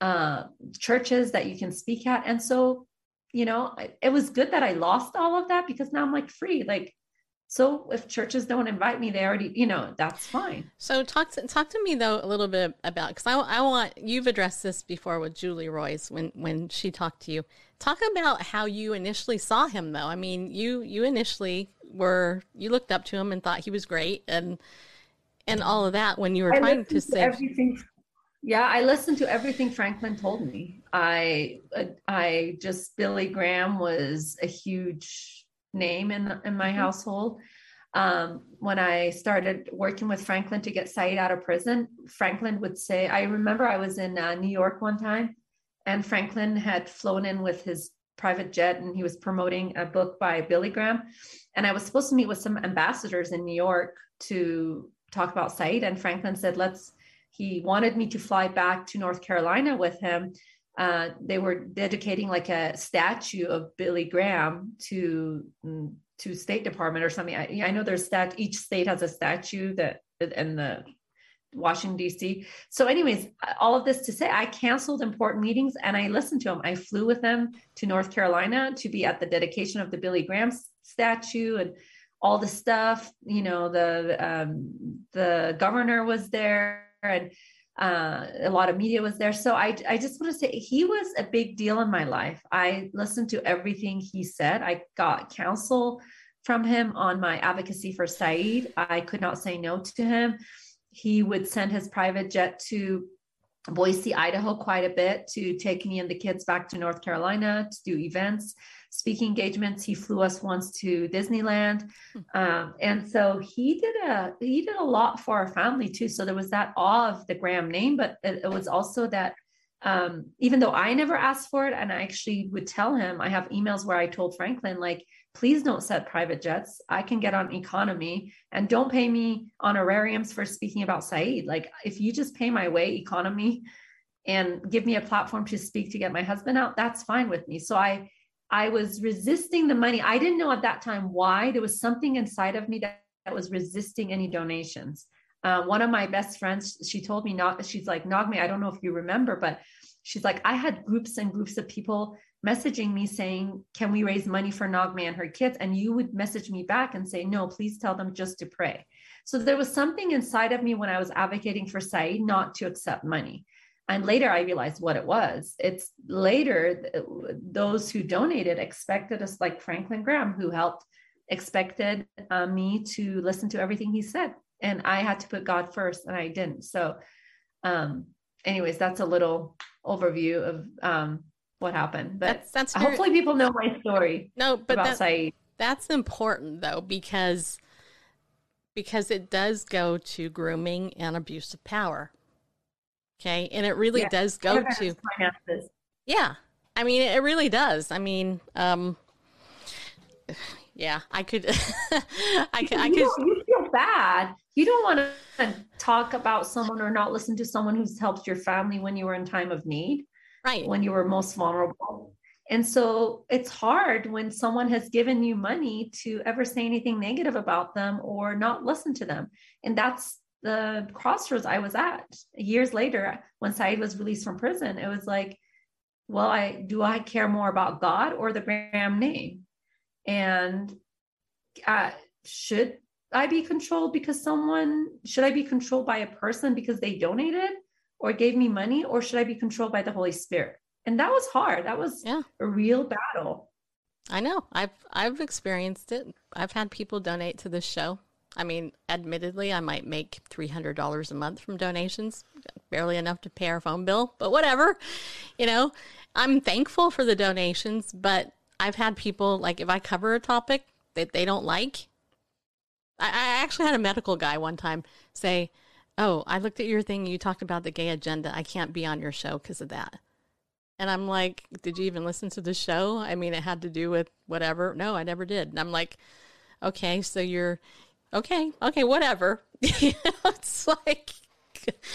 uh, churches that you can speak at. And so, you know, it was good that I lost all of that because now I'm like free. Like, so if churches don't invite me, they already, you know, that's fine. So talk to, talk to me though a little bit about because I, I want you've addressed this before with Julie Roys when when she talked to you. Talk about how you initially saw him though. I mean, you you initially were you looked up to him and thought he was great and and all of that when you were I trying to say everything. Yeah, I listened to everything Franklin told me. I I just Billy Graham was a huge name in in my mm-hmm. household. Um, when I started working with Franklin to get Saeed out of prison, Franklin would say, I remember I was in uh, New York one time, and Franklin had flown in with his private jet and he was promoting a book by Billy Graham. And I was supposed to meet with some ambassadors in New York to talk about Saeed. And Franklin said, let's, he wanted me to fly back to North Carolina with him uh, they were dedicating like a statue of Billy Graham to mm, to State Department or something. I, I know there's stat each state has a statue that in the Washington D.C. So, anyways, all of this to say, I canceled important meetings and I listened to them. I flew with them to North Carolina to be at the dedication of the Billy Graham statue and all the stuff. You know, the um, the governor was there and uh, a lot of media was there. So I, I just want to say he was a big deal in my life. I listened to everything he said. I got counsel from him on my advocacy for Saeed. I could not say no to him. He would send his private jet to Boise, Idaho, quite a bit to take me and the kids back to North Carolina to do events speaking engagements. He flew us once to Disneyland, hmm. um, and so he did a he did a lot for our family too. So there was that awe of the Graham name, but it, it was also that um, even though I never asked for it, and I actually would tell him, I have emails where I told Franklin like. Please don't set private jets. I can get on economy and don't pay me honorariums for speaking about Saeed. Like, if you just pay my way economy and give me a platform to speak to get my husband out, that's fine with me. So I I was resisting the money. I didn't know at that time why. There was something inside of me that, that was resisting any donations. Uh, one of my best friends, she told me not, she's like, Naghmeh, I don't know if you remember, but she's like, I had groups and groups of people messaging me saying, Can we raise money for Naghmeh and her kids? And you would message me back and say, No, please tell them just to pray. So there was something inside of me when I was advocating for Saeed not to accept money and later i realized what it was it's later those who donated expected us like franklin graham who helped expected uh, me to listen to everything he said and i had to put god first and i didn't so um anyways that's a little overview of um what happened but that's, that's very, hopefully people know my story no but about that, Saeed. that's important though because because it does go to grooming and abuse of power Okay. And it really yeah. does go to finances. Yeah. I mean, it really does. I mean, um, yeah, I could, I could, I could. You feel bad. You don't want to talk about someone or not listen to someone who's helped your family when you were in time of need, right? When you were most vulnerable. And so it's hard when someone has given you money to ever say anything negative about them or not listen to them. And that's the crossroads I was at years later when Saeed was released from prison. It was like, well, I do I care more about God or the Graham name? And uh, should I be controlled because someone, should I be controlled by a person because they donated or gave me money, or should I be controlled by the Holy Spirit? And that was hard. That was yeah. a real battle. I know. I've I've experienced it. I've had people donate to this show. I mean, admittedly, I might make three hundred dollars a month from donations, barely enough to pay our phone bill, but whatever. You know, I'm thankful for the donations, but I've had people like if I cover a topic that they don't like. I, I actually had a medical guy one time say, "Oh, I looked at your thing. You talked about the gay agenda. I can't be on your show because of that." And I'm like, did you even listen to the show? I mean, it had to do with whatever. No, I never did. And I'm like, okay, so you're okay, okay, whatever. it's like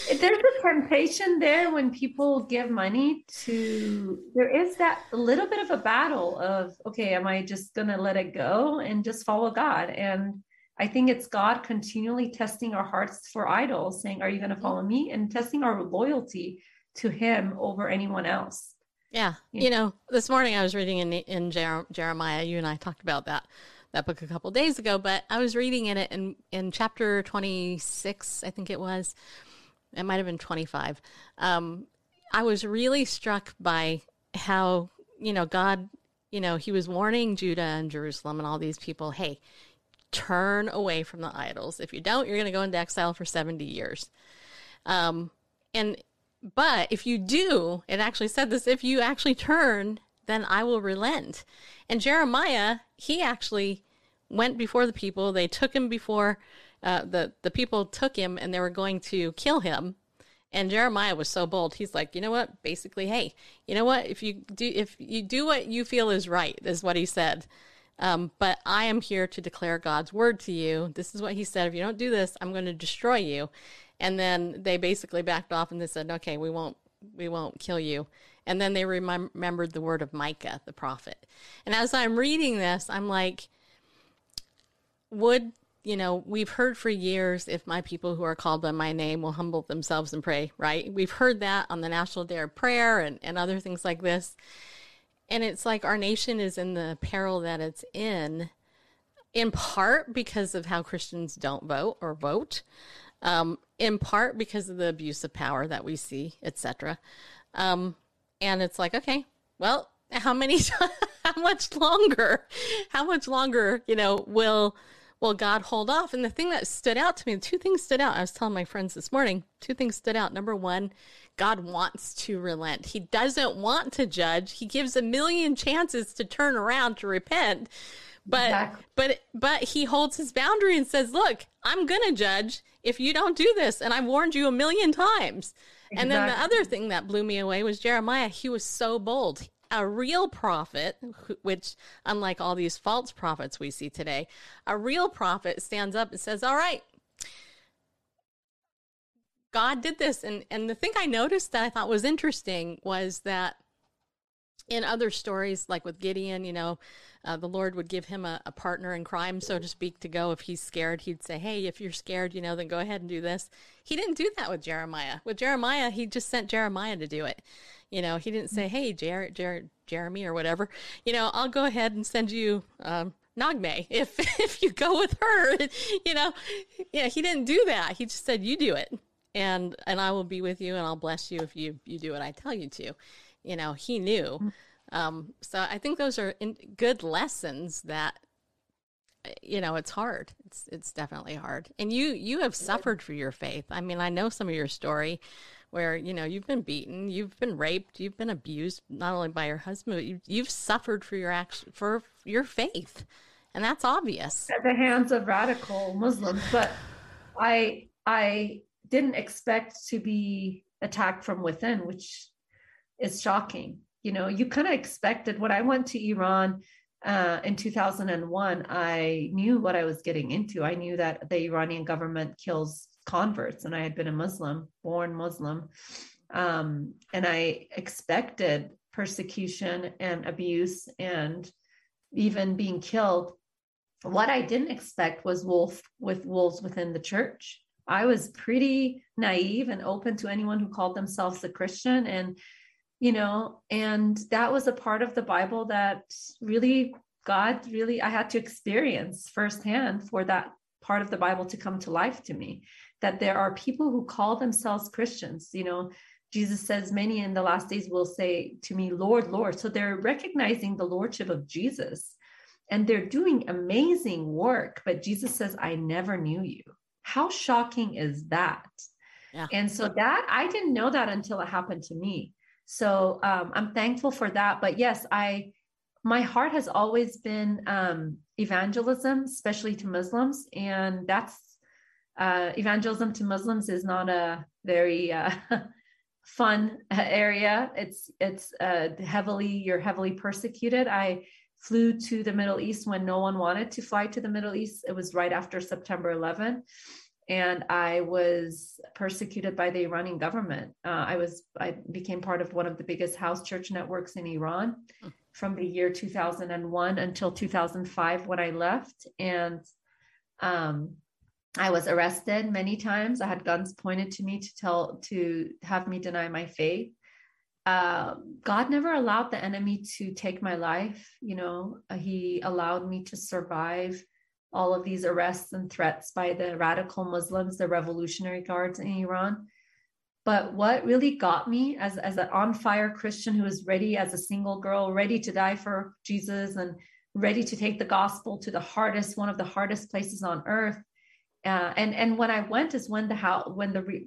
there's a temptation there when people give money to there is that little bit of a battle of okay, am I just gonna let it go and just follow God? And I think it's God continually testing our hearts for idols, saying, Are you gonna follow me? And testing our loyalty to him over anyone else. Yeah. You know, this morning I was reading in in Jer- Jeremiah. You and I talked about that that book a couple days ago, but I was reading in it in in chapter 26, I think it was. It might have been 25. Um, I was really struck by how, you know, God, you know, he was warning Judah and Jerusalem and all these people, hey, turn away from the idols. If you don't, you're going to go into exile for 70 years. Um, and but if you do, it actually said this if you actually turn, then I will relent. And Jeremiah, he actually went before the people. They took him before uh, the the people took him, and they were going to kill him. And Jeremiah was so bold. He's like, you know what? Basically, hey, you know what? If you do, if you do what you feel is right, is what he said. Um, but I am here to declare God's word to you. This is what he said. If you don't do this, I'm going to destroy you. And then they basically backed off and they said, okay, we won't, we won't kill you. And then they remem- remembered the word of Micah, the prophet. And as I'm reading this, I'm like, would, you know, we've heard for years if my people who are called by my name will humble themselves and pray, right? We've heard that on the National Day of Prayer and, and other things like this. And it's like our nation is in the peril that it's in, in part because of how Christians don't vote or vote, um, in part because of the abuse of power that we see, etc. Um, and it's like, okay, well, how many, how much longer, how much longer, you know, will will God hold off? And the thing that stood out to me, two things stood out. I was telling my friends this morning, two things stood out. Number one, God wants to relent. He doesn't want to judge. He gives a million chances to turn around to repent. But exactly. but but he holds his boundary and says, "Look, I'm going to judge if you don't do this, and I've warned you a million times." Exactly. And then the other thing that blew me away was Jeremiah. He was so bold. A real prophet, which unlike all these false prophets we see today, a real prophet stands up and says, "All right, God did this." And and the thing I noticed that I thought was interesting was that in other stories, like with Gideon, you know, uh, the Lord would give him a, a, partner in crime, so to speak, to go. If he's scared, he'd say, Hey, if you're scared, you know, then go ahead and do this. He didn't do that with Jeremiah. With Jeremiah, he just sent Jeremiah to do it. You know, he didn't say, Hey, Jer- Jer- Jeremy or whatever, you know, I'll go ahead and send you, um, Naghmeh if, if you go with her, you know, yeah, he didn't do that. He just said, you do it and, and I will be with you and I'll bless you if you, you do what I tell you to. You know, he knew. Mm. Um, so I think those are good lessons that you know it's hard. It's it's definitely hard. And you you have suffered for your faith. I mean i know some of your story where you know you've been beaten you've been raped you've been abused not only by your husband but you, you've suffered for your action for your faith and that's obvious at the hands of radical muslims but i i didn't expect to be attacked from within which is shocking. You know, you kind of expected when I went to Iran uh, in 2001, I knew what I was getting into. I knew that the Iranian government kills converts, and I had been a Muslim, born Muslim. Um, and I expected persecution and abuse and even being killed. What I didn't expect was wolf with wolves within the church. I was pretty naive and open to anyone who called themselves a Christian. And you know and that was a part of the bible that really god really i had to experience firsthand for that part of the Bible to come to life to me that there are people who call themselves Christians. You know, Jesus says, Many in the last days will say to me, Lord, Lord. So they're recognizing the Lordship of Jesus and they're doing amazing work. But Jesus says, I never knew you. How shocking is that? Yeah. And so that I didn't know that until it happened to me. So um, I'm thankful for that. But yes, I my heart has always been um, evangelism, especially to Muslims, and that's uh, evangelism to Muslims is not a very uh, fun area. It's it's uh, heavily you're heavily persecuted. I flew to the Middle East when no one wanted to fly to the Middle East. It was right after September 11, and I was persecuted by the Iranian government. Uh, I was I became part of one of the biggest house church networks in Iran hmm. from the year 2001 until 2005 when I left, and um, I was arrested many times. I had guns pointed to me to tell to have me deny my faith. Uh, God never allowed the enemy to take my life. You know, uh, He allowed me to survive all of these arrests and threats by the radical Muslims, the Revolutionary Guards in Iran. But what really got me as, as an on fire Christian who was ready as a single girl, ready to die for Jesus and ready to take the gospel to the hardest, one of the hardest places on earth. Uh, and and when I went is when the how when the re,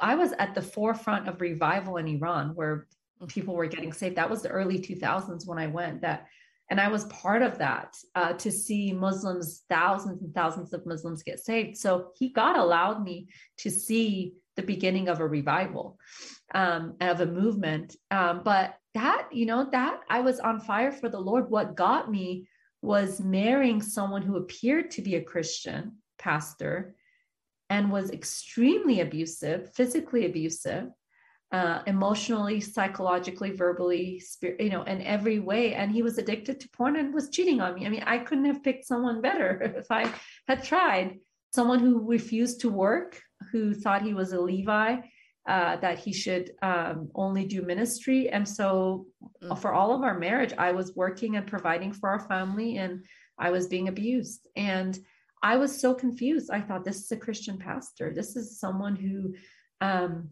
I was at the forefront of revival in Iran where people were getting saved. That was the early 2000s when I went. That and I was part of that uh, to see Muslims, thousands and thousands of Muslims get saved. So he God allowed me to see the beginning of a revival, um, of a movement. Um, but that, you know, that I was on fire for the Lord. What got me was marrying someone who appeared to be a Christian pastor and was extremely abusive, physically abusive uh, emotionally, psychologically, verbally, spirit, you know, in every way. And he was addicted to porn and was cheating on me. I mean, I couldn't have picked someone better if I had tried. Someone who refused to work, who thought he was a Levi, uh, that he should um, only do ministry. And so, mm. for all of our marriage, I was working and providing for our family, and I was being abused. And I was so confused. I thought, this is a Christian pastor. This is someone who um,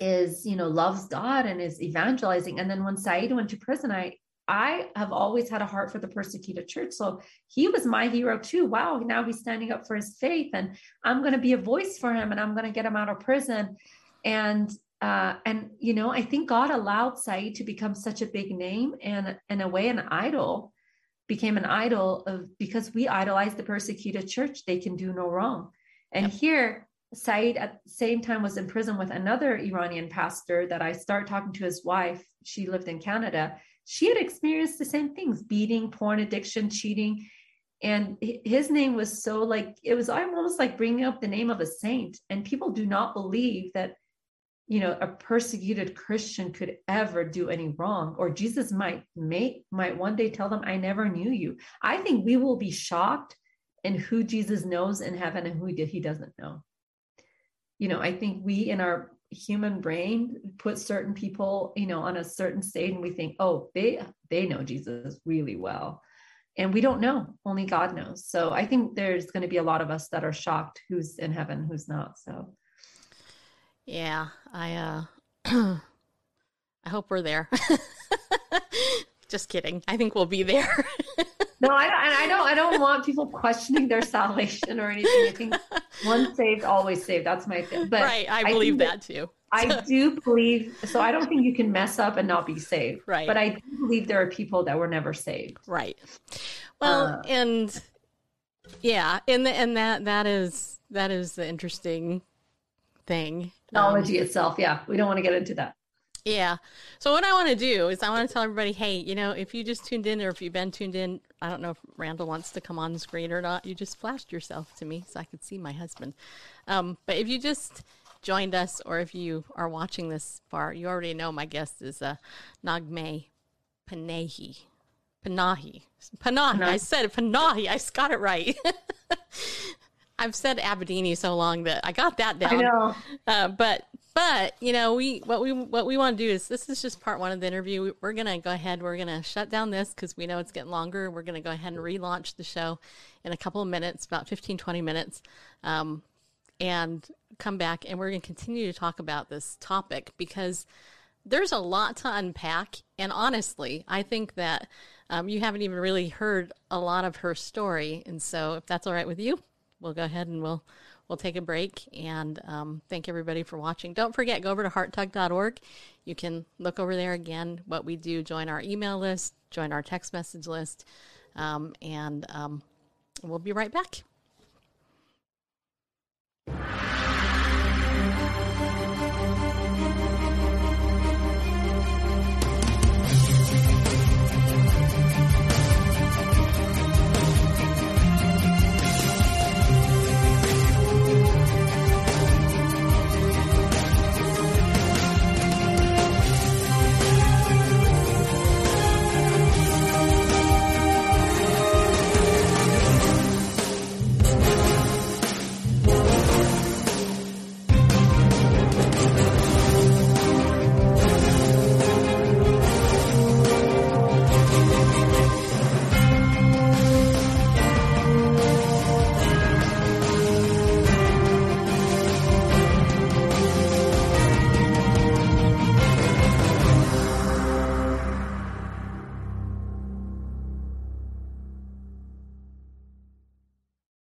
is you know loves god and is evangelizing and then when saeed went to prison i i have always had a heart for the persecuted church so he was my hero too wow now he's standing up for his faith and i'm going to be a voice for him and i'm going to get him out of prison and uh, and you know i think god allowed saeed to become such a big name and in a way an idol became an idol of because we idolize the persecuted church they can do no wrong and yep. here Saeed at the same time was in prison with another Iranian pastor that I started talking to his wife. She lived in Canada. She had experienced the same things beating, porn addiction, cheating. And his name was so like, it was almost like bringing up the name of a saint. And people do not believe that, you know, a persecuted Christian could ever do any wrong, or Jesus might make, might one day tell them, I never knew you. I think we will be shocked in who Jesus knows in heaven and who he doesn't know you know, I think we in our human brain put certain people, you know, on a certain state and we think, oh, they they know Jesus really well. And we don't know, only God knows. So I think there's going to be a lot of us that are shocked who's in heaven, who's not. So yeah, I uh I hope we're there. Just kidding. I think we'll be there. no, I don't. And I don't. I don't want people questioning their salvation or anything. I think once saved, always saved. That's my thing. But right, I believe I that, that too. I do believe. So I don't think you can mess up and not be saved. Right. But I do believe there are people that were never saved. Right. Well, uh, and yeah, and the, and that that is that is the interesting thing. Technology um, itself. Yeah, we don't want to get into that. Yeah. So what I want to do is I want to tell everybody, hey, you know, if you just tuned in or if you've been tuned in, I don't know if Randall wants to come on the screen or not. You just flashed yourself to me so I could see my husband. Um, but if you just joined us or if you are watching this far, you already know my guest is uh, Naghmeh Panahi. Panahi. Panahi. I said Panahi. I got it right. I've said Abedini so long that I got that down. I know. Uh, but but you know, we what we what we want to do is this is just part one of the interview. We're gonna go ahead. We're gonna shut down this because we know it's getting longer. We're gonna go ahead and relaunch the show in a couple of minutes, about 15, 20 minutes, um, and come back and we're gonna continue to talk about this topic because there's a lot to unpack. And honestly, I think that um, you haven't even really heard a lot of her story. And so, if that's all right with you, we'll go ahead and we'll we'll take a break and um, thank everybody for watching. Don't forget, go over to hearttug.org. You can look over there again what we do. Join our email list, join our text message list, um, and um, we'll be right back.